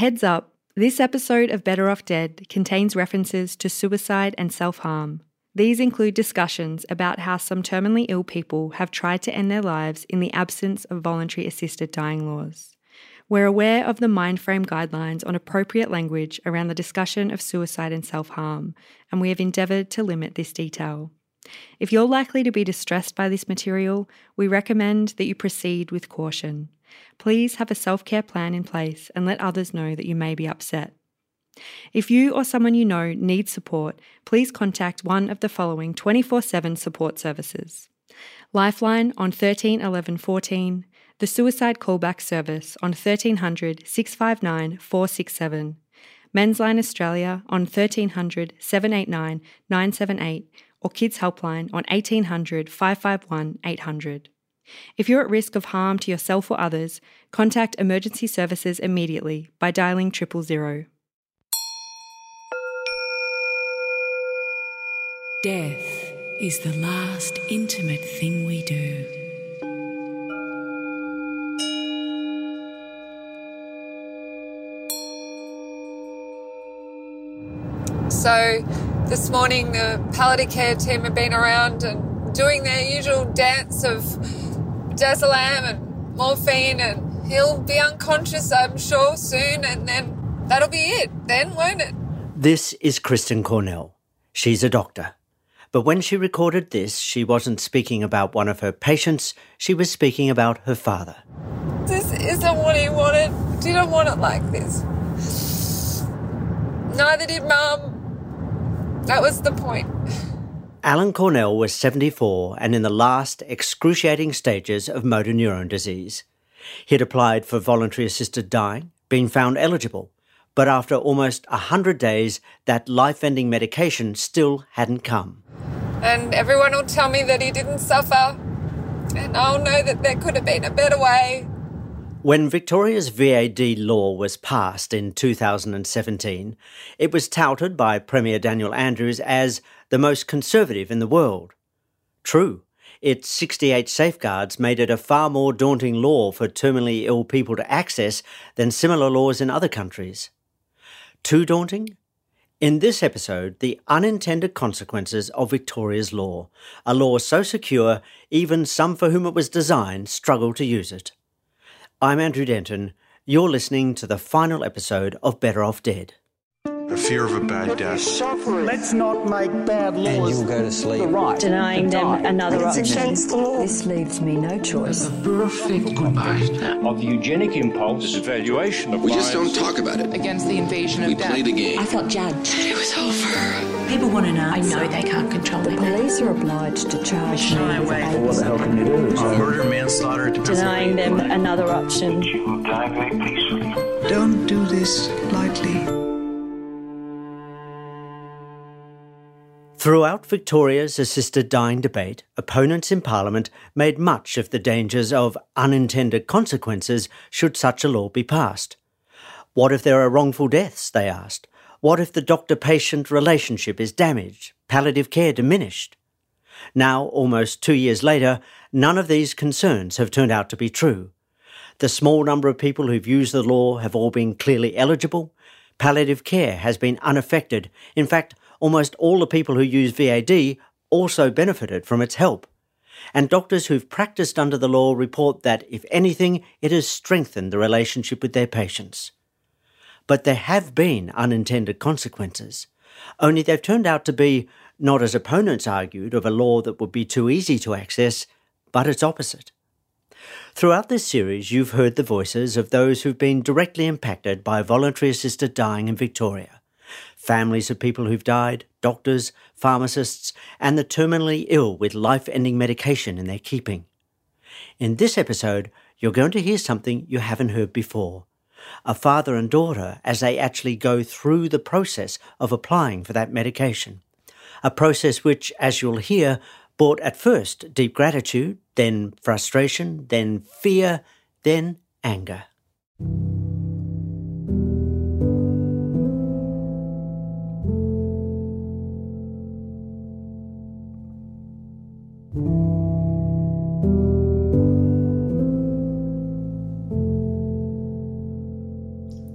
heads up this episode of Better Off Dead contains references to suicide and self harm. These include discussions about how some terminally ill people have tried to end their lives in the absence of voluntary assisted dying laws. We're aware of the Mindframe guidelines on appropriate language around the discussion of suicide and self harm, and we have endeavoured to limit this detail. If you're likely to be distressed by this material, we recommend that you proceed with caution. Please have a self care plan in place and let others know that you may be upset. If you or someone you know needs support, please contact one of the following 24 7 support services Lifeline on 13 11 14, the Suicide Callback Service on 1300 659 467, Men's Line Australia on 1300 789 978, or Kids Helpline on 1800 551 800. If you're at risk of harm to yourself or others, contact emergency services immediately by dialing triple zero. Death is the last intimate thing we do. So this morning the palliative care team have been around and doing their usual dance of Desolam and morphine and he'll be unconscious I'm sure soon and then that'll be it then won't it? This is Kristen Cornell. She's a doctor. But when she recorded this, she wasn't speaking about one of her patients, she was speaking about her father. This isn't what he wanted. He Didn't want it like this. Neither did Mum. That was the point. Alan Cornell was 74 and in the last excruciating stages of motor neuron disease. He had applied for voluntary assisted dying, been found eligible, but after almost 100 days, that life ending medication still hadn't come. And everyone will tell me that he didn't suffer, and I'll know that there could have been a better way. When Victoria's VAD law was passed in 2017, it was touted by Premier Daniel Andrews as the most conservative in the world. True, its 68 safeguards made it a far more daunting law for terminally ill people to access than similar laws in other countries. Too daunting? In this episode, the unintended consequences of Victoria's law, a law so secure even some for whom it was designed struggle to use it. I'm Andrew Denton. You're listening to the final episode of Better Off Dead. The fear of a bad death. Let's not make bad laws. And you will go to sleep. The right Denying to them die. another It's option. the law. This leaves me no choice. perfect combine of the eugenic impulse, evaluation of We just don't talk about it. against the invasion We of death. play the game. I felt judged. It was over. People want to know. I know they can't control The me. police are obliged to charge me with What the hell can you do? Murder, manslaughter, Denying them another option. You will die very peacefully. Don't do this lightly. Throughout Victoria's assisted dying debate, opponents in Parliament made much of the dangers of unintended consequences should such a law be passed. What if there are wrongful deaths, they asked? What if the doctor patient relationship is damaged, palliative care diminished? Now, almost two years later, none of these concerns have turned out to be true. The small number of people who've used the law have all been clearly eligible. Palliative care has been unaffected. In fact, almost all the people who use VAD also benefited from its help. And doctors who've practiced under the law report that, if anything, it has strengthened the relationship with their patients. But there have been unintended consequences, only they've turned out to be, not as opponents argued, of a law that would be too easy to access, but its opposite. Throughout this series, you've heard the voices of those who've been directly impacted by voluntary assisted dying in Victoria families of people who've died, doctors, pharmacists, and the terminally ill with life ending medication in their keeping. In this episode, you're going to hear something you haven't heard before a father and daughter as they actually go through the process of applying for that medication. A process which, as you'll hear, brought at first deep gratitude, then frustration, then fear, then anger.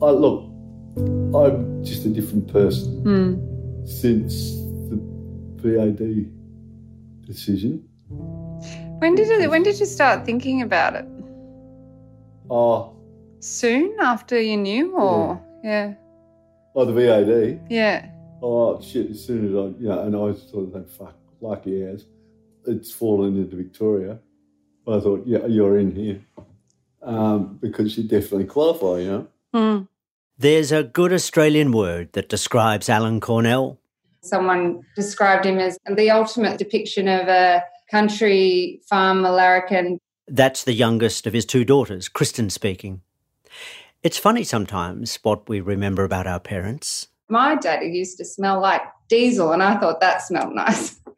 Oh, look, I'm just a different person Hmm. since the VAD decision. When did it, when did you start thinking about it? Oh, Soon after you knew, or yeah, oh, the VAD. yeah. Oh shit! As soon as I, you know, and I sort of think, fuck, lucky as it's fallen into Victoria. I thought, yeah, you're in here um, because you definitely qualify. You know. Hmm. There's a good Australian word that describes Alan Cornell. Someone described him as the ultimate depiction of a country farm larrikin. That's the youngest of his two daughters, Kristen speaking. It's funny sometimes what we remember about our parents. My daddy used to smell like diesel, and I thought that smelled nice.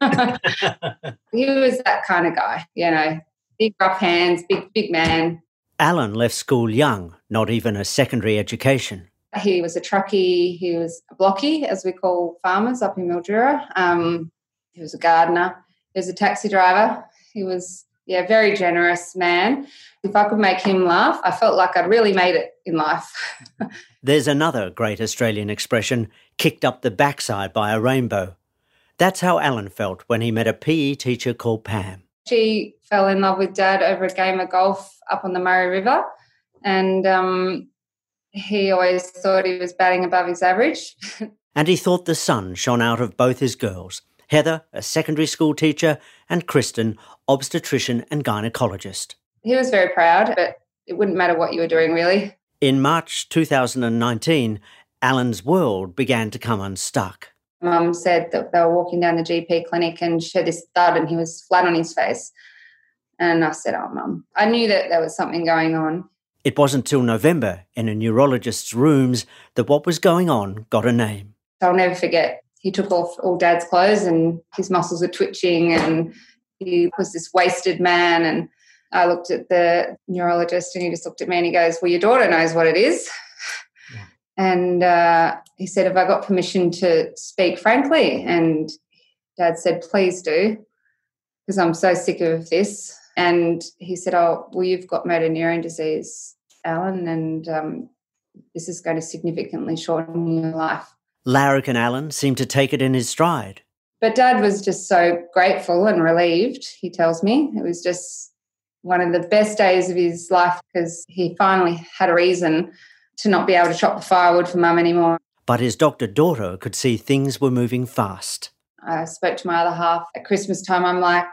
he was that kind of guy, you know, big rough hands, big big man. Alan left school young, not even a secondary education. He was a truckie. He was a blocky, as we call farmers up in Mildura. Um, he was a gardener. He was a taxi driver. He was, yeah, very generous man. If I could make him laugh, I felt like I'd really made it in life. There's another great Australian expression kicked up the backside by a rainbow. That's how Alan felt when he met a PE teacher called Pam. she fell in love with dad over a game of golf up on the Murray River, and um, he always thought he was batting above his average. And he thought the sun shone out of both his girls Heather, a secondary school teacher, and Kristen, obstetrician and gynecologist. he was very proud, but it wouldn't matter what you were doing, really. In March 2019, Alan's world began to come unstuck. Mum said that they were walking down the GP clinic and she heard this thud and he was flat on his face. And I said, Oh, Mum. I knew that there was something going on. It wasn't till November, in a neurologist's rooms, that what was going on got a name. I'll never forget. He took off all dad's clothes and his muscles were twitching and he was this wasted man. And I looked at the neurologist and he just looked at me and he goes, Well, your daughter knows what it is. And uh, he said, Have I got permission to speak frankly? And dad said, Please do, because I'm so sick of this. And he said, Oh, well, you've got motor neurone disease, Alan, and um, this is going to significantly shorten your life. Larrikin Alan seemed to take it in his stride. But dad was just so grateful and relieved, he tells me. It was just one of the best days of his life because he finally had a reason to not be able to chop the firewood for mum anymore. But his doctor daughter could see things were moving fast. I spoke to my other half at Christmas time. I'm like,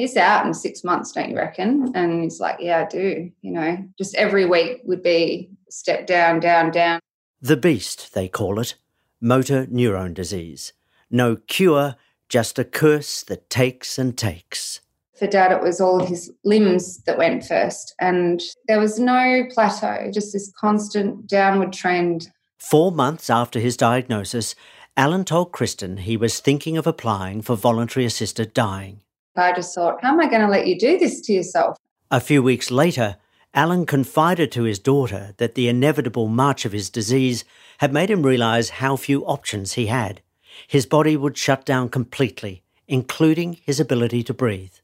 he's out in six months, don't you reckon? And he's like, yeah, I do. You know, just every week would be step down, down, down. The beast, they call it motor neurone disease. No cure, just a curse that takes and takes. For dad, it was all of his limbs that went first. And there was no plateau, just this constant downward trend. Four months after his diagnosis, Alan told Kristen he was thinking of applying for voluntary assisted dying. I just thought, how am I going to let you do this to yourself? A few weeks later, Alan confided to his daughter that the inevitable march of his disease had made him realise how few options he had. His body would shut down completely, including his ability to breathe.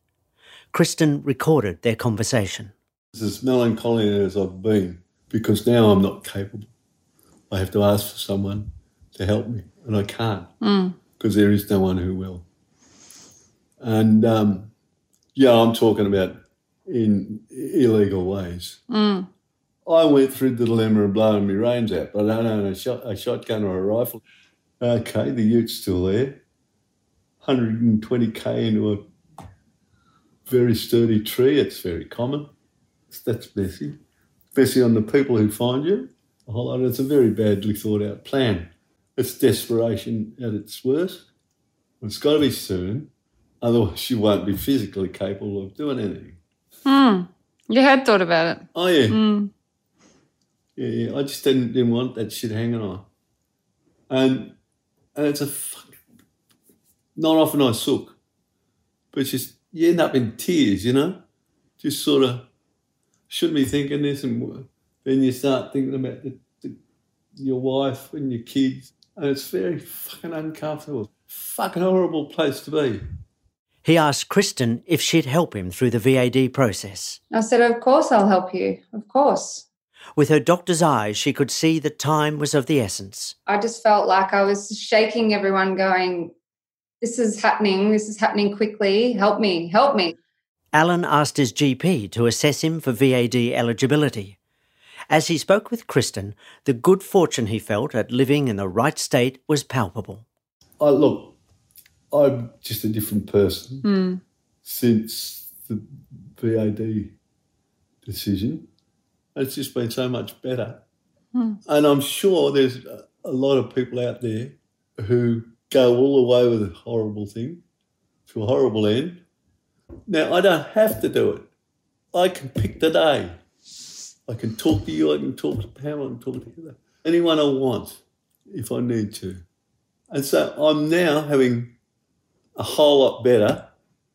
Kristen recorded their conversation. It's as melancholy as I've been because now I'm not capable. I have to ask for someone to help me, and I can't hmm. because there is no one who will. And um, yeah, I'm talking about in illegal ways. I went through the dilemma of blowing my brains out, but I don't own a, shot, a shotgun or a rifle. Okay, the ute's still there. 120k into a very sturdy tree, it's very common. That's messy. Messy on the people who find you. A whole lot. It's a very badly thought out plan. It's desperation at its worst. It's got to be soon, otherwise you won't be physically capable of doing anything. Hmm. You had thought about it. Oh yeah, Hmm. yeah, yeah. I just didn't, didn't want that shit hanging on, and and it's a fuck. Not often I sook, but it's just you end up in tears, you know. Just sort of shouldn't be thinking this, and then you start thinking about the, the, your wife and your kids, and it's very fucking uncomfortable. Fucking horrible place to be. He asked Kristen if she'd help him through the VAD process. I said, Of course, I'll help you. Of course. With her doctor's eyes, she could see that time was of the essence. I just felt like I was shaking everyone, going, This is happening. This is happening quickly. Help me. Help me. Alan asked his GP to assess him for VAD eligibility. As he spoke with Kristen, the good fortune he felt at living in the right state was palpable. I look, I'm just a different person Mm. since the VAD decision. It's just been so much better. Mm. And I'm sure there's a- a lot of people out there who go all the way with a horrible thing to a horrible end. Now, I don't have to do it. I can pick the day. I can talk to you, I can talk to Pam, I can talk to anyone I want if I need to. And so I'm now having a whole lot better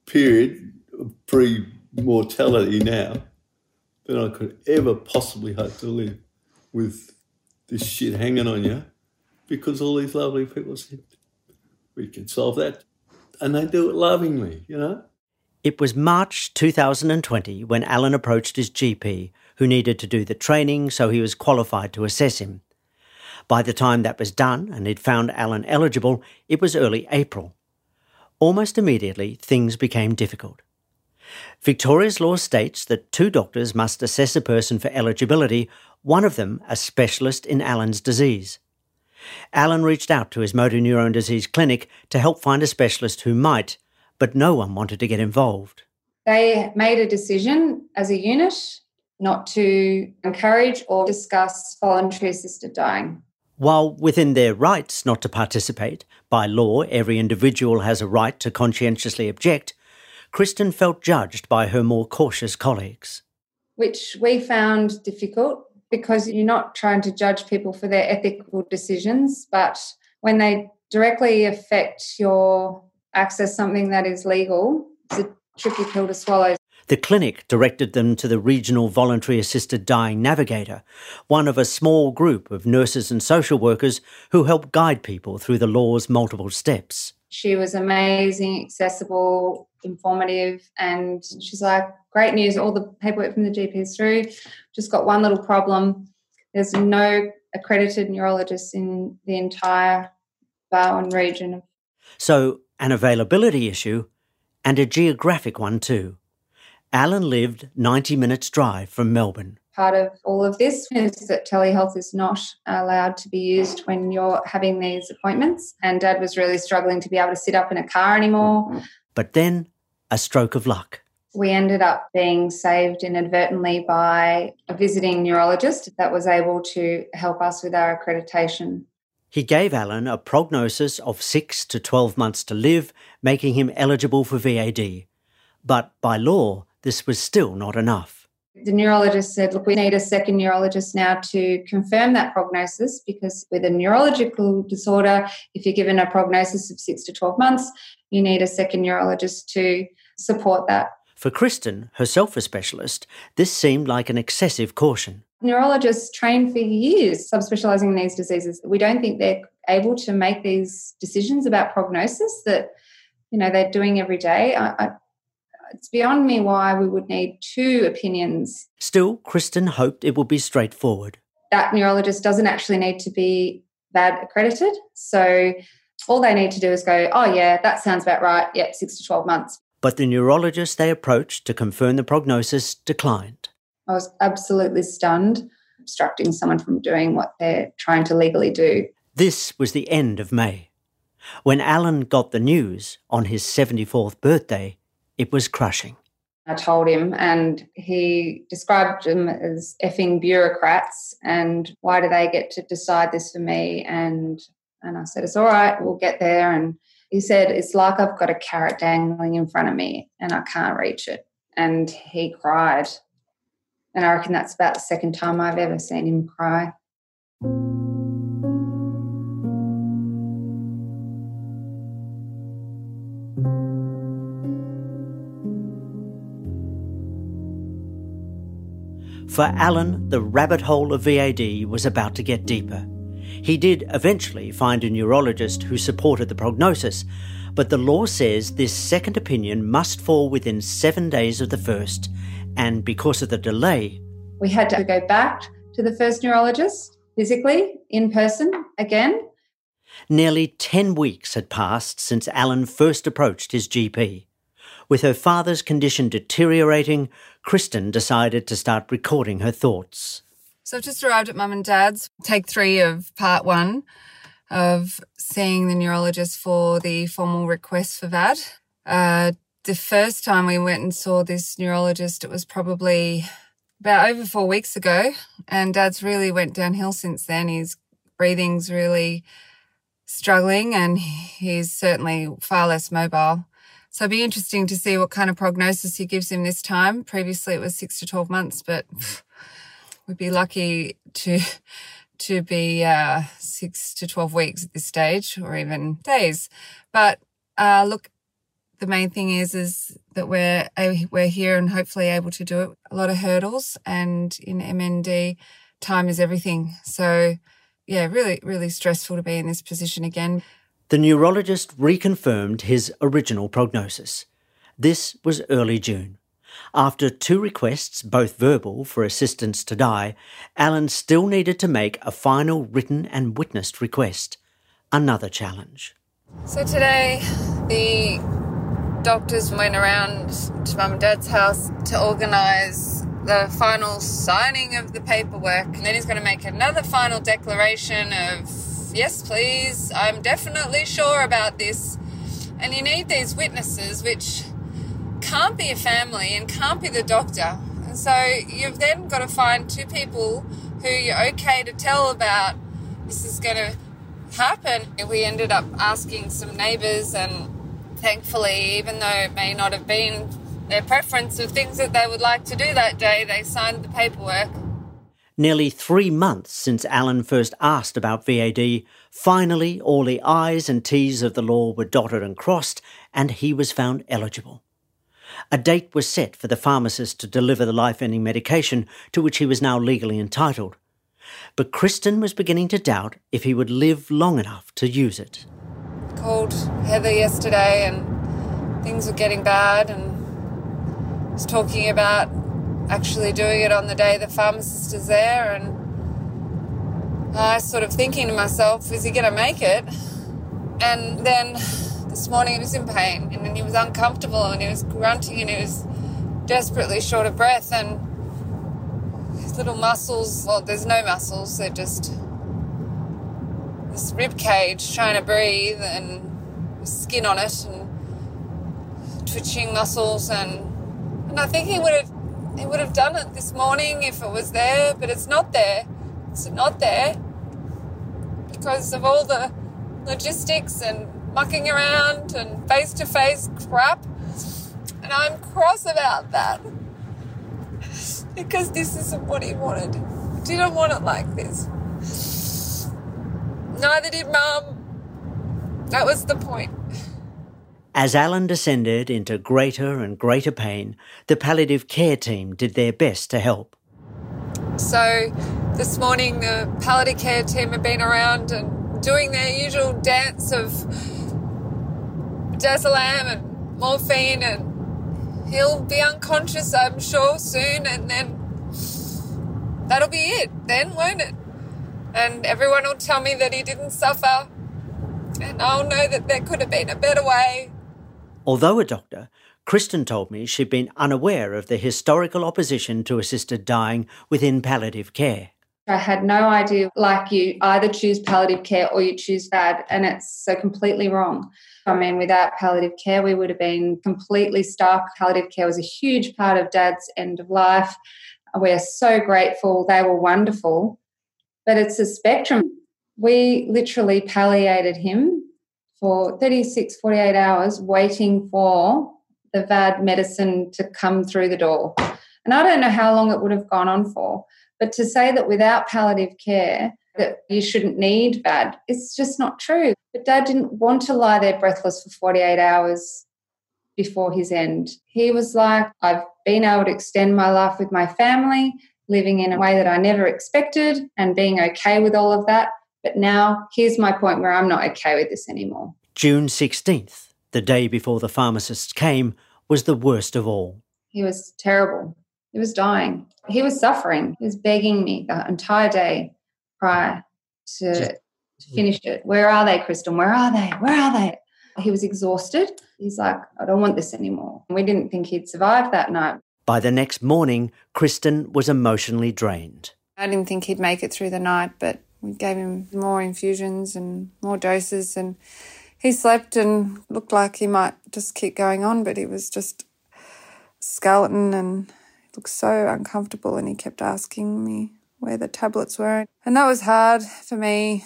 period pre mortality now than I could ever possibly hope to live with this shit hanging on you because all these lovely people said, we can solve that. And they do it lovingly, you know? It was March 2020 when Alan approached his GP, who needed to do the training so he was qualified to assess him. By the time that was done and he'd found Alan eligible, it was early April. Almost immediately, things became difficult. Victoria's law states that two doctors must assess a person for eligibility, one of them a specialist in Alan's disease. Alan reached out to his motor neurone disease clinic to help find a specialist who might, but no one wanted to get involved. They made a decision as a unit not to encourage or discuss voluntary assisted dying. While within their rights not to participate, by law every individual has a right to conscientiously object, Kristen felt judged by her more cautious colleagues. which we found difficult because you're not trying to judge people for their ethical decisions, but when they directly affect your access something that is legal, it's a tricky pill to swallow. The clinic directed them to the Regional Voluntary Assisted Dying Navigator, one of a small group of nurses and social workers who help guide people through the law's multiple steps. She was amazing, accessible, informative, and she's like, Great news, all the paperwork from the GPs through. Just got one little problem. There's no accredited neurologist in the entire Barwon region. So, an availability issue and a geographic one too. Alan lived 90 minutes drive from Melbourne. Part of all of this is that telehealth is not allowed to be used when you're having these appointments. And Dad was really struggling to be able to sit up in a car anymore. But then, a stroke of luck. We ended up being saved inadvertently by a visiting neurologist that was able to help us with our accreditation. He gave Alan a prognosis of 6 to 12 months to live, making him eligible for VAD. But by law, this was still not enough. The neurologist said, Look, we need a second neurologist now to confirm that prognosis because with a neurological disorder, if you're given a prognosis of six to 12 months, you need a second neurologist to support that. For Kristen, herself a specialist, this seemed like an excessive caution. Neurologists train for years subspecializing in these diseases. We don't think they're able to make these decisions about prognosis that you know they're doing every day. I, I, it's beyond me why we would need two opinions. Still, Kristen hoped it would be straightforward. That neurologist doesn't actually need to be VAD accredited. So all they need to do is go, oh, yeah, that sounds about right. Yeah, six to 12 months. But the neurologist they approached to confirm the prognosis declined. I was absolutely stunned, obstructing someone from doing what they're trying to legally do. This was the end of May. When Alan got the news on his 74th birthday, it was crushing. I told him, and he described them as effing bureaucrats. And why do they get to decide this for me? And and I said, it's all right, we'll get there. And he said, it's like I've got a carrot dangling in front of me, and I can't reach it. And he cried, and I reckon that's about the second time I've ever seen him cry. For Alan, the rabbit hole of VAD was about to get deeper. He did eventually find a neurologist who supported the prognosis, but the law says this second opinion must fall within seven days of the first, and because of the delay, We had to go back to the first neurologist physically in person again. Nearly 10 weeks had passed since Alan first approached his GP. With her father's condition deteriorating, Kristen decided to start recording her thoughts. So I've just arrived at mum and dad's, take three of part one of seeing the neurologist for the formal request for VAD. Uh, the first time we went and saw this neurologist, it was probably about over four weeks ago, and dad's really went downhill since then. His breathing's really struggling, and he's certainly far less mobile. So it'd be interesting to see what kind of prognosis he gives him this time. Previously, it was six to 12 months, but we'd be lucky to to be uh, six to 12 weeks at this stage or even days. But uh, look, the main thing is is that we're we're here and hopefully able to do it. A lot of hurdles, and in MND, time is everything. So, yeah, really, really stressful to be in this position again. The neurologist reconfirmed his original prognosis. This was early June. After two requests, both verbal, for assistance to die, Alan still needed to make a final written and witnessed request. Another challenge. So today, the doctors went around to mum and dad's house to organise the final signing of the paperwork. And then he's going to make another final declaration of, yes, please, I'm definitely sure about this. And you need these witnesses, which can't be a family and can't be the doctor. And so you've then got to find two people who you're okay to tell about this is going to happen. We ended up asking some neighbours and thankfully, even though it may not have been their preference of things that they would like to do that day, they signed the paperwork. Nearly three months since Alan first asked about VAD, finally all the I's and T's of the law were dotted and crossed, and he was found eligible. A date was set for the pharmacist to deliver the life ending medication to which he was now legally entitled. But Kristen was beginning to doubt if he would live long enough to use it called Heather yesterday and things were getting bad and was talking about actually doing it on the day the pharmacist is there and I was sort of thinking to myself, is he going to make it? And then this morning he was in pain and he was uncomfortable and he was grunting and he was desperately short of breath and his little muscles, well, there's no muscles, they're just this rib cage trying to breathe and skin on it and twitching muscles and and I think he would have he would have done it this morning if it was there, but it's not there. It's not there because of all the logistics and mucking around and face to face crap. And I'm cross about that because this isn't what he wanted. He didn't want it like this. Neither did Mum. That was the point. As Alan descended into greater and greater pain, the palliative care team did their best to help. So, this morning, the palliative care team have been around and doing their usual dance of Desolam and morphine, and he'll be unconscious, I'm sure, soon, and then that'll be it, then, won't it? and everyone will tell me that he didn't suffer, and I'll know that there could have been a better way. Although a doctor, Kristen told me she'd been unaware of the historical opposition to assisted dying within palliative care. I had no idea, like you either choose palliative care or you choose VAD, and it's so completely wrong. I mean, without palliative care, we would have been completely stuck. Palliative care was a huge part of Dad's end of life. We're so grateful. They were wonderful but it's a spectrum. We literally palliated him for 36, 48 hours waiting for the VAD medicine to come through the door. And I don't know how long it would have gone on for, but to say that without palliative care, that you shouldn't need VAD, it's just not true. But dad didn't want to lie there breathless for 48 hours before his end. He was like, I've been able to extend my life with my family living in a way that I never expected and being okay with all of that. But now here's my point where I'm not okay with this anymore. June 16th, the day before the pharmacists came, was the worst of all. He was terrible. He was dying. He was suffering. He was begging me the entire day prior to, to finish it. Where are they, Kristen? Where are they? Where are they? He was exhausted. He's like, I don't want this anymore. We didn't think he'd survive that night. By the next morning, Kristen was emotionally drained. I didn't think he'd make it through the night, but we gave him more infusions and more doses, and he slept and looked like he might just keep going on, but he was just skeleton and looked so uncomfortable. And he kept asking me where the tablets were, and that was hard for me.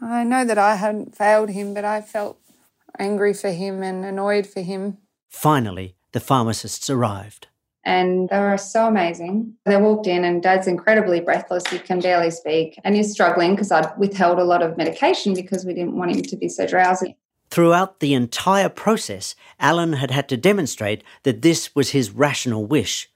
I know that I hadn't failed him, but I felt angry for him and annoyed for him. Finally, the pharmacists arrived and they were so amazing. They walked in, and Dad's incredibly breathless. He can barely speak, and he's struggling because I'd withheld a lot of medication because we didn't want him to be so drowsy. Throughout the entire process, Alan had had to demonstrate that this was his rational wish.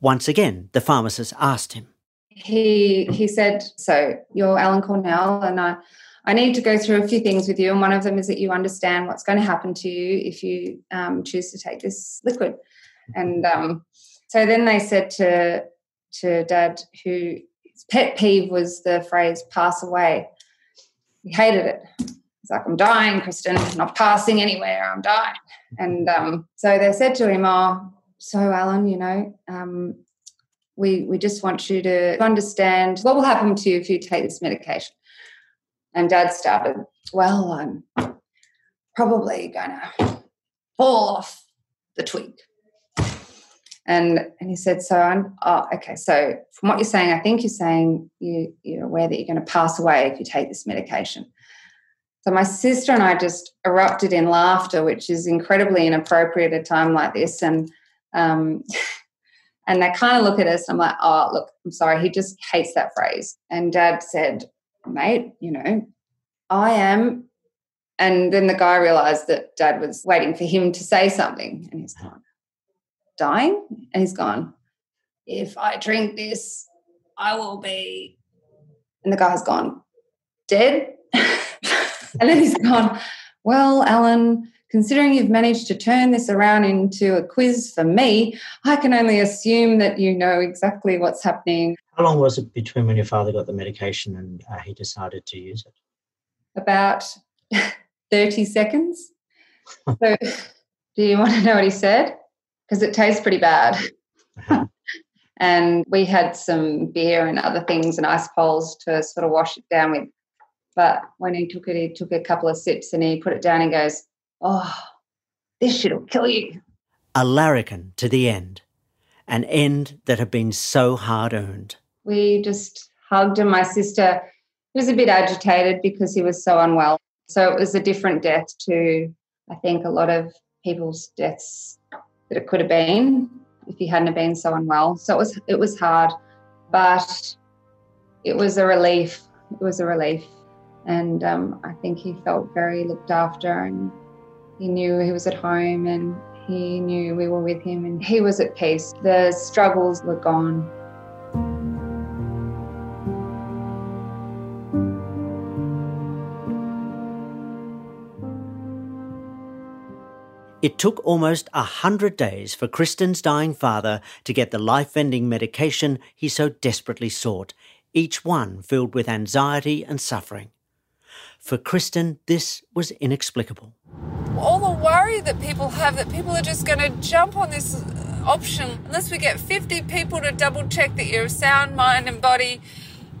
Once again, the pharmacist asked him. He he said, "So you're Alan Cornell, and I." I need to go through a few things with you, and one of them is that you understand what's going to happen to you if you um, choose to take this liquid. And um, so then they said to to Dad, who pet peeve was the phrase "pass away." He hated it. He's like, "I'm dying, Kristen. I'm not passing anywhere. I'm dying." And um, so they said to him, "Oh, so Alan, you know, um, we we just want you to understand what will happen to you if you take this medication." And Dad started, "Well, I'm probably to fall off the twig." And and he said, so I'm oh, okay. So from what you're saying, I think you're saying you you're aware that you're going to pass away if you take this medication. So my sister and I just erupted in laughter, which is incredibly inappropriate at a time like this. And um, and they kind of look at us. I'm like, oh, look, I'm sorry. He just hates that phrase. And Dad said, mate, you know, I am. And then the guy realized that Dad was waiting for him to say something, and he's like, dying. And he's gone, if I drink this, I will be. And the guy's gone, dead. and then he's gone, well, Alan, considering you've managed to turn this around into a quiz for me, I can only assume that you know exactly what's happening. How long was it between when your father got the medication and uh, he decided to use it? About 30 seconds. so, do you want to know what he said? Because it tastes pretty bad. And we had some beer and other things and ice poles to sort of wash it down with. But when he took it, he took a couple of sips and he put it down and goes, Oh, this shit'll kill you. A larrikin to the end, an end that had been so hard earned. We just hugged and my sister was a bit agitated because he was so unwell. So it was a different death to, I think, a lot of people's deaths that it could have been if he hadn't been so unwell. So it was it was hard, but it was a relief. It was a relief, and um, I think he felt very looked after, and he knew he was at home, and he knew we were with him, and he was at peace. The struggles were gone. It took almost a hundred days for Kristen's dying father to get the life ending medication he so desperately sought, each one filled with anxiety and suffering. For Kristen, this was inexplicable. All the worry that people have that people are just going to jump on this option unless we get 50 people to double check that you're sound mind and body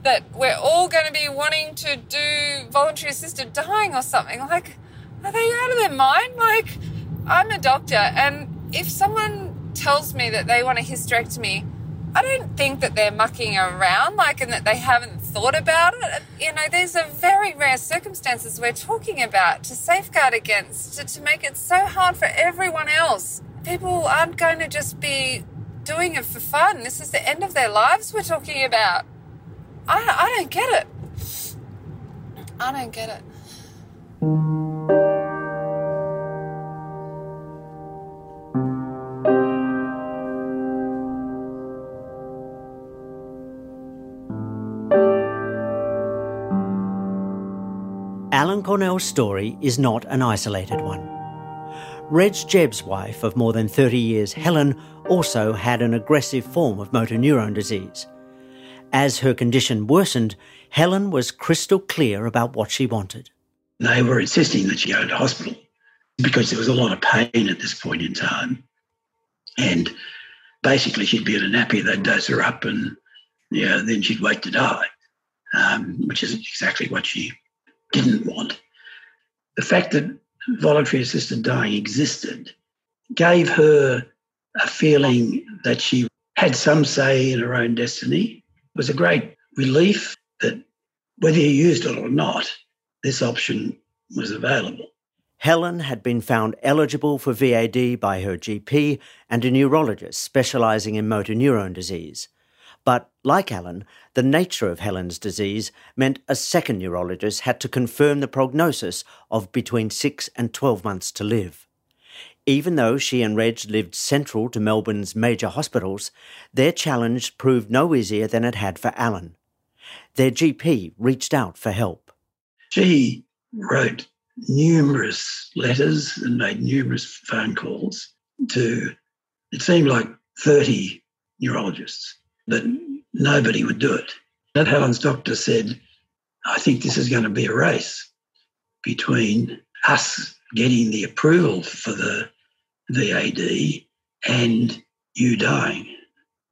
that we're all going to be wanting to do voluntary assisted dying or something like are they out of their mind like I'm a doctor, and if someone tells me that they want a hysterectomy, I don't think that they're mucking around, like, and that they haven't thought about it. You know, these are very rare circumstances we're talking about to safeguard against, to, to make it so hard for everyone else. People aren't going to just be doing it for fun. This is the end of their lives we're talking about. I, I don't get it. I don't get it. Cornell's story is not an isolated one. Reg Jeb's wife of more than 30 years, Helen, also had an aggressive form of motor neurone disease. As her condition worsened, Helen was crystal clear about what she wanted. They were insisting that she go to hospital because there was a lot of pain at this point in time. And basically, she'd be in a nappy, they'd dose her up, and yeah, then she'd wait to die, um, which is exactly what she didn't want. The fact that voluntary assisted dying existed gave her a feeling that she had some say in her own destiny. It was a great relief that whether you used it or not, this option was available. Helen had been found eligible for VAD by her GP and a neurologist specialising in motor neurone disease. But, like Alan, the nature of Helen's disease meant a second neurologist had to confirm the prognosis of between 6 and 12 months to live. Even though she and Reg lived central to Melbourne's major hospitals, their challenge proved no easier than it had for Alan. Their GP reached out for help. She wrote numerous letters and made numerous phone calls to, it seemed like 30 neurologists, but nobody would do it. And Helen's doctor said, I think this is going to be a race between us getting the approval for the VAD and you dying.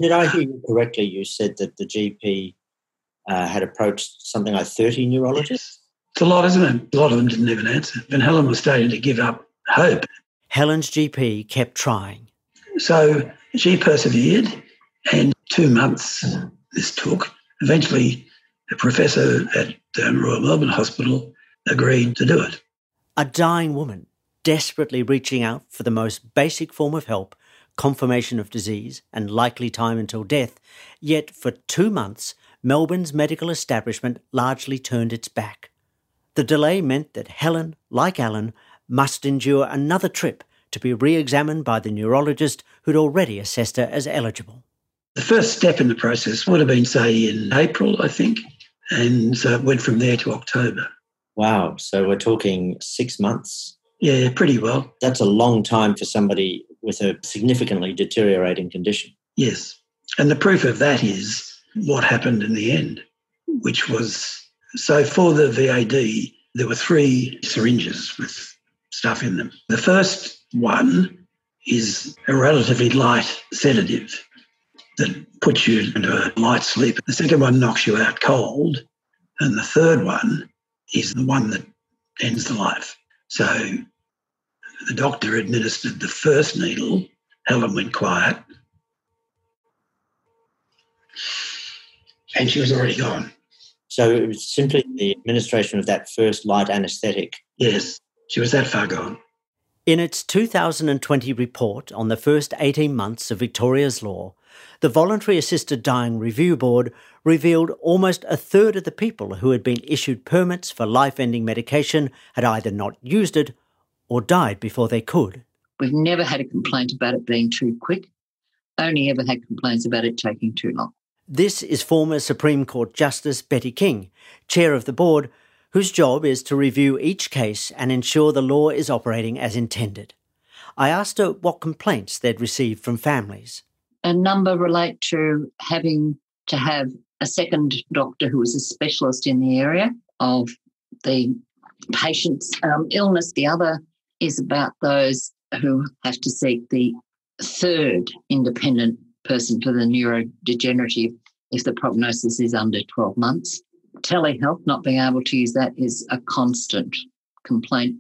Did I hear you correctly? You said that the GP uh, had approached something like 30 neurologists? It's a lot, isn't it? A lot of them didn't even answer. And Helen was starting to give up hope. Helen's GP kept trying. So she persevered, and two months this took. Eventually, a professor at um, Royal Melbourne Hospital agreed to do it. A dying woman desperately reaching out for the most basic form of help, confirmation of disease, and likely time until death, yet for two months, Melbourne's medical establishment largely turned its back. The delay meant that Helen, like Alan, must endure another trip to be re examined by the neurologist who'd already assessed her as eligible. The first step in the process would have been, say, in April, I think, and so it went from there to October. Wow, so we're talking six months? Yeah, pretty well. That's a long time for somebody with a significantly deteriorating condition. Yes, and the proof of that is what happened in the end, which was so for the VAD, there were three syringes with stuff in them. The first one is a relatively light sedative that puts you into a light sleep. The second one knocks you out cold. And the third one is the one that ends the life. So the doctor administered the first needle. Helen went quiet. And she was already gone. So it was simply the administration of that first light anaesthetic. Yes, she was that far gone. In its 2020 report on the first 18 months of Victoria's law, the Voluntary Assisted Dying Review Board revealed almost a third of the people who had been issued permits for life ending medication had either not used it or died before they could. We've never had a complaint about it being too quick, only ever had complaints about it taking too long. This is former Supreme Court Justice Betty King, chair of the board, whose job is to review each case and ensure the law is operating as intended. I asked her what complaints they'd received from families. A number relate to having to have a second doctor who is a specialist in the area of the patient's um, illness. The other is about those who have to seek the third independent person for the neurodegenerative if the prognosis is under 12 months. Telehealth, not being able to use that is a constant complaint.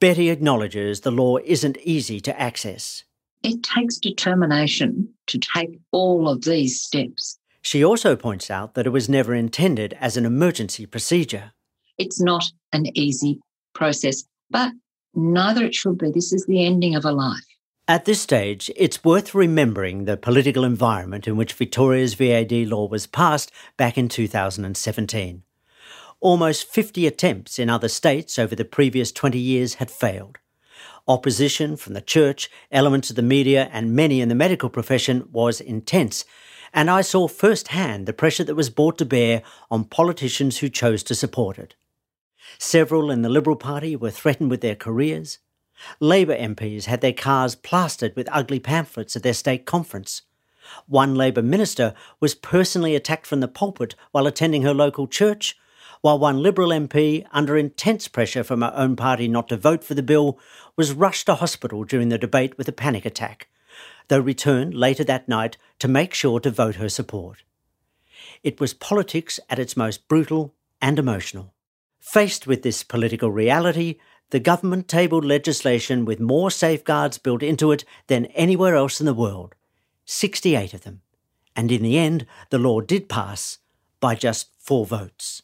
Betty acknowledges the law isn't easy to access. It takes determination to take all of these steps. She also points out that it was never intended as an emergency procedure. It's not an easy process, but neither it should be. This is the ending of a life. At this stage, it's worth remembering the political environment in which Victoria's VAD law was passed back in 2017. Almost 50 attempts in other states over the previous 20 years had failed. Opposition from the church, elements of the media, and many in the medical profession was intense, and I saw firsthand the pressure that was brought to bear on politicians who chose to support it. Several in the Liberal Party were threatened with their careers. Labor MPs had their cars plastered with ugly pamphlets at their state conference. One Labor minister was personally attacked from the pulpit while attending her local church, while one Liberal MP, under intense pressure from her own party not to vote for the bill, was rushed to hospital during the debate with a panic attack, though returned later that night to make sure to vote her support. It was politics at its most brutal and emotional. Faced with this political reality, the government tabled legislation with more safeguards built into it than anywhere else in the world 68 of them. And in the end, the law did pass by just four votes.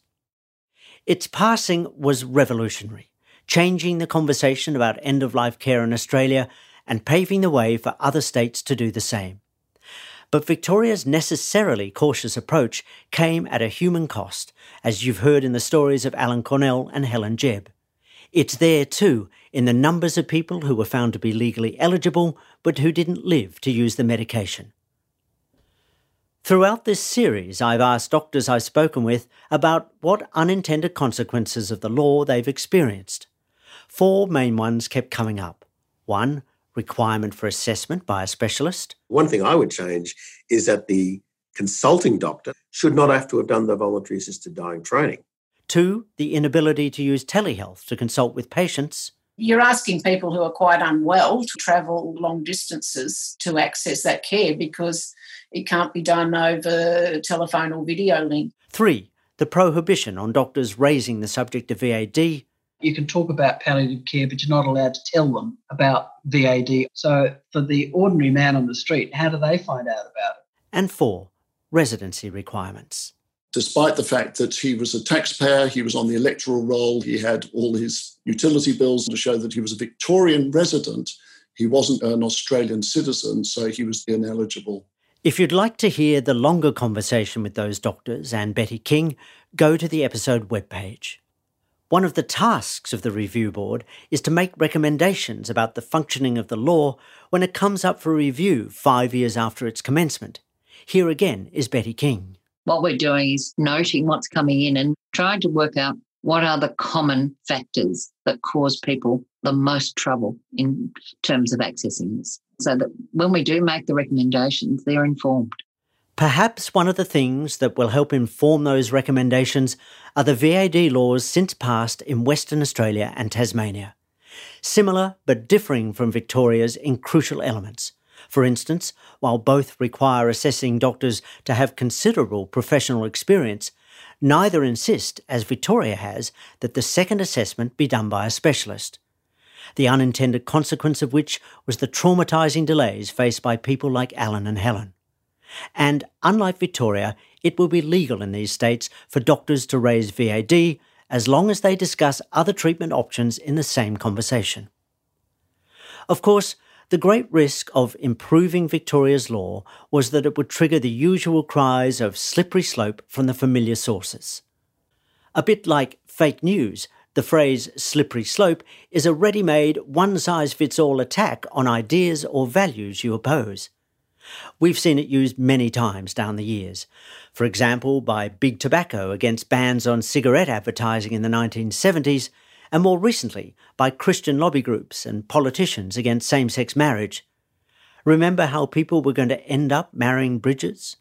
Its passing was revolutionary, changing the conversation about end of life care in Australia and paving the way for other states to do the same. But Victoria's necessarily cautious approach came at a human cost, as you've heard in the stories of Alan Cornell and Helen Jebb. It's there too, in the numbers of people who were found to be legally eligible but who didn't live to use the medication. Throughout this series, I've asked doctors I've spoken with about what unintended consequences of the law they've experienced. Four main ones kept coming up. One, requirement for assessment by a specialist. One thing I would change is that the consulting doctor should not have to have done the voluntary assisted dying training. Two, the inability to use telehealth to consult with patients. You're asking people who are quite unwell to travel long distances to access that care because it can't be done over telephone or video link. Three, the prohibition on doctors raising the subject of VAD. You can talk about palliative care, but you're not allowed to tell them about VAD. So, for the ordinary man on the street, how do they find out about it? And four, residency requirements despite the fact that he was a taxpayer, he was on the electoral roll, he had all his utility bills to show that he was a Victorian resident. He wasn't an Australian citizen, so he was ineligible. If you'd like to hear the longer conversation with those doctors and Betty King, go to the episode webpage. One of the tasks of the review board is to make recommendations about the functioning of the law when it comes up for review five years after its commencement. Here again is Betty King. What we're doing is noting what's coming in and trying to work out what are the common factors that cause people the most trouble in terms of accessing this so that when we do make the recommendations, they're informed. Perhaps one of the things that will help inform those recommendations are the VAD laws since passed in Western Australia and Tasmania. Similar but differing from Victoria's in crucial elements. For instance, while both require assessing doctors to have considerable professional experience, neither insist, as Victoria has, that the second assessment be done by a specialist. The unintended consequence of which was the traumatising delays faced by people like Alan and Helen. And unlike Victoria, it will be legal in these states for doctors to raise VAD as long as they discuss other treatment options in the same conversation. Of course, the great risk of improving Victoria's law was that it would trigger the usual cries of slippery slope from the familiar sources. A bit like fake news, the phrase slippery slope is a ready made, one size fits all attack on ideas or values you oppose. We've seen it used many times down the years. For example, by Big Tobacco against bans on cigarette advertising in the 1970s, and more recently by Christian lobby groups and politicians against same sex marriage. Remember how people were going to end up marrying bridges?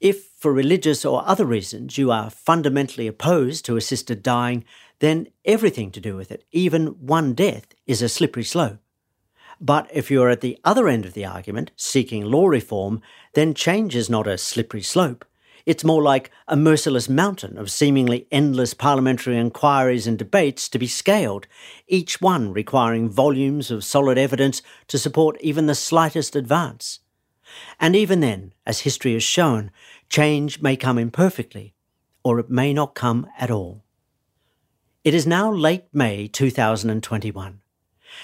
If, for religious or other reasons, you are fundamentally opposed to assisted dying, then everything to do with it, even one death, is a slippery slope. But if you're at the other end of the argument, seeking law reform, then change is not a slippery slope. It's more like a merciless mountain of seemingly endless parliamentary inquiries and debates to be scaled, each one requiring volumes of solid evidence to support even the slightest advance. And even then, as history has shown, change may come imperfectly, or it may not come at all. It is now late May 2021.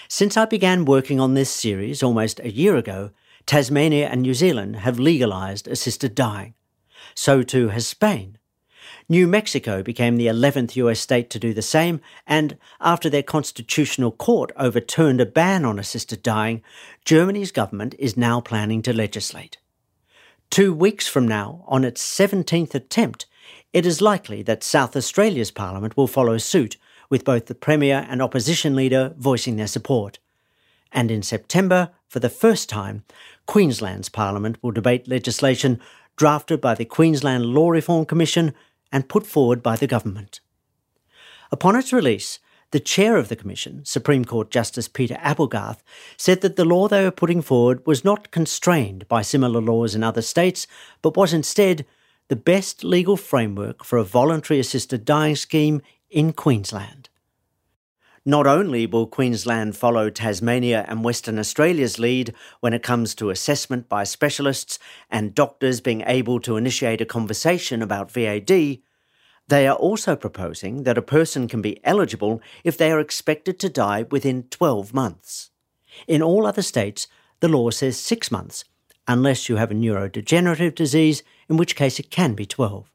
Since I began working on this series almost a year ago, Tasmania and New Zealand have legalised assisted dying. So too has Spain. New Mexico became the 11th US state to do the same, and after their constitutional court overturned a ban on assisted dying, Germany's government is now planning to legislate. Two weeks from now, on its 17th attempt, it is likely that South Australia's parliament will follow suit, with both the Premier and Opposition Leader voicing their support. And in September, for the first time, Queensland's Parliament will debate legislation drafted by the Queensland Law Reform Commission and put forward by the government. Upon its release, the chair of the Commission, Supreme Court Justice Peter Applegarth, said that the law they were putting forward was not constrained by similar laws in other states, but was instead the best legal framework for a voluntary assisted dying scheme in Queensland. Not only will Queensland follow Tasmania and Western Australia's lead when it comes to assessment by specialists and doctors being able to initiate a conversation about VAD, they are also proposing that a person can be eligible if they are expected to die within 12 months. In all other states, the law says six months, unless you have a neurodegenerative disease, in which case it can be 12.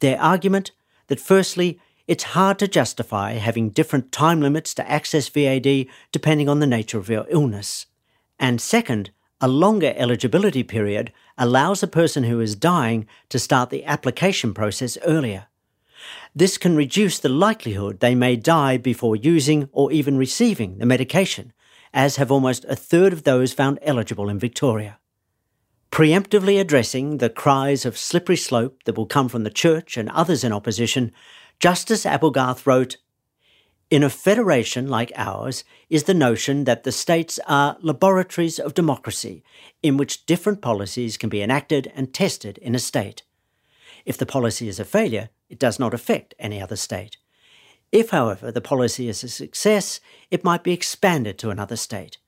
Their argument that firstly, it's hard to justify having different time limits to access VAD depending on the nature of your illness. And second, a longer eligibility period allows a person who is dying to start the application process earlier. This can reduce the likelihood they may die before using or even receiving the medication, as have almost a third of those found eligible in Victoria. Preemptively addressing the cries of slippery slope that will come from the Church and others in opposition, Justice Applegarth wrote in a federation like ours is the notion that the states are laboratories of democracy in which different policies can be enacted and tested in a state. If the policy is a failure, it does not affect any other state. If, however, the policy is a success, it might be expanded to another state.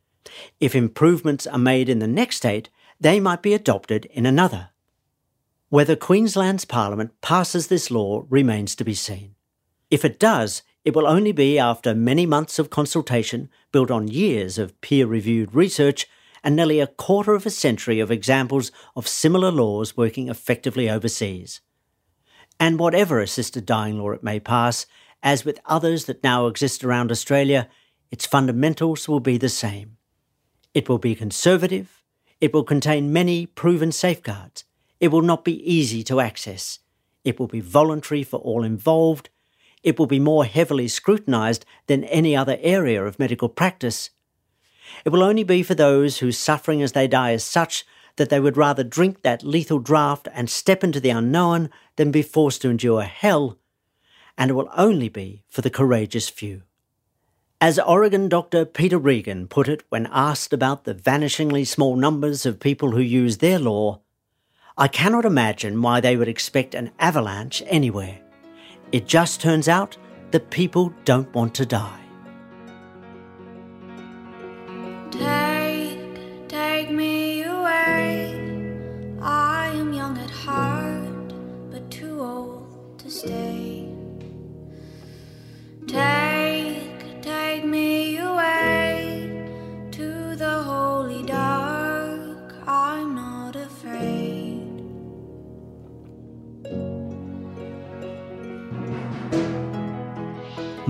If improvements are made in the next state, they might be adopted in another. Whether Queensland's Parliament passes this law remains to be seen. If it does, it will only be after many months of consultation built on years of peer reviewed research and nearly a quarter of a century of examples of similar laws working effectively overseas. And whatever assisted dying law it may pass, as with others that now exist around Australia, its fundamentals will be the same. It will be conservative, it will contain many proven safeguards, it will not be easy to access, it will be voluntary for all involved, it will be more heavily scrutinised than any other area of medical practice. It will only be for those whose suffering as they die is such that they would rather drink that lethal draught and step into the unknown than be forced to endure hell. And it will only be for the courageous few. As Oregon doctor Peter Reagan put it when asked about the vanishingly small numbers of people who use their law, I cannot imagine why they would expect an avalanche anywhere. It just turns out that people don't want to die.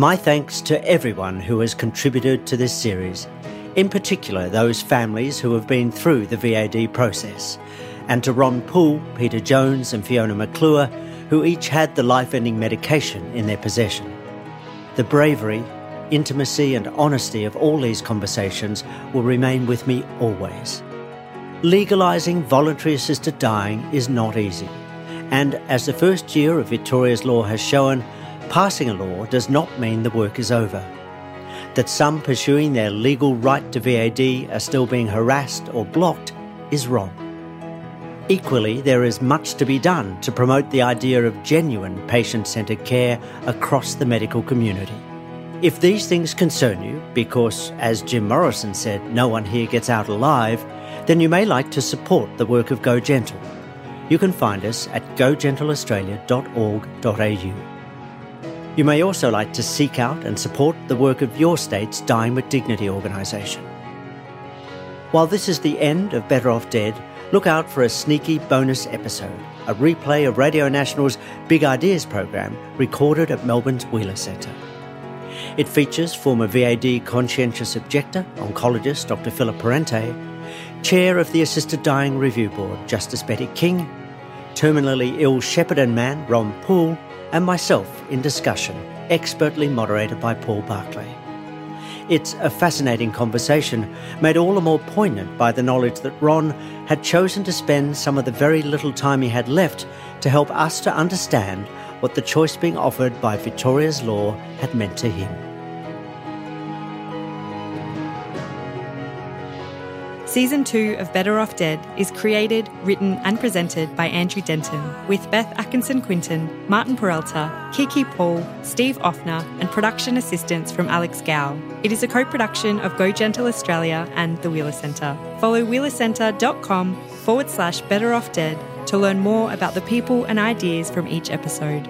My thanks to everyone who has contributed to this series, in particular those families who have been through the VAD process, and to Ron Poole, Peter Jones, and Fiona McClure, who each had the life ending medication in their possession. The bravery, intimacy, and honesty of all these conversations will remain with me always. Legalising voluntary assisted dying is not easy, and as the first year of Victoria's law has shown, passing a law does not mean the work is over. That some pursuing their legal right to VAD are still being harassed or blocked is wrong. Equally, there is much to be done to promote the idea of genuine patient centred care across the medical community. If these things concern you, because, as Jim Morrison said, no one here gets out alive, then you may like to support the work of Go Gentle. You can find us at gogentleaustralia.org.au. You may also like to seek out and support the work of your state's Dying with Dignity organisation. While this is the end of Better Off Dead, look out for a sneaky bonus episode, a replay of Radio National's Big Ideas program recorded at Melbourne's Wheeler Centre. It features former VAD conscientious objector, oncologist Dr. Philip Parente, chair of the Assisted Dying Review Board, Justice Betty King, terminally ill Shepparton man Ron Poole, and myself in discussion expertly moderated by Paul Barclay. It's a fascinating conversation, made all the more poignant by the knowledge that Ron had chosen to spend some of the very little time he had left to help us to understand what the choice being offered by Victoria's law had meant to him. Season 2 of Better Off Dead is created, written, and presented by Andrew Denton, with Beth Atkinson Quinton, Martin Peralta, Kiki Paul, Steve Offner, and production assistance from Alex Gow. It is a co production of Go Gentle Australia and the Wheeler Centre. Follow wheelercentre.com forward slash Better Off Dead to learn more about the people and ideas from each episode.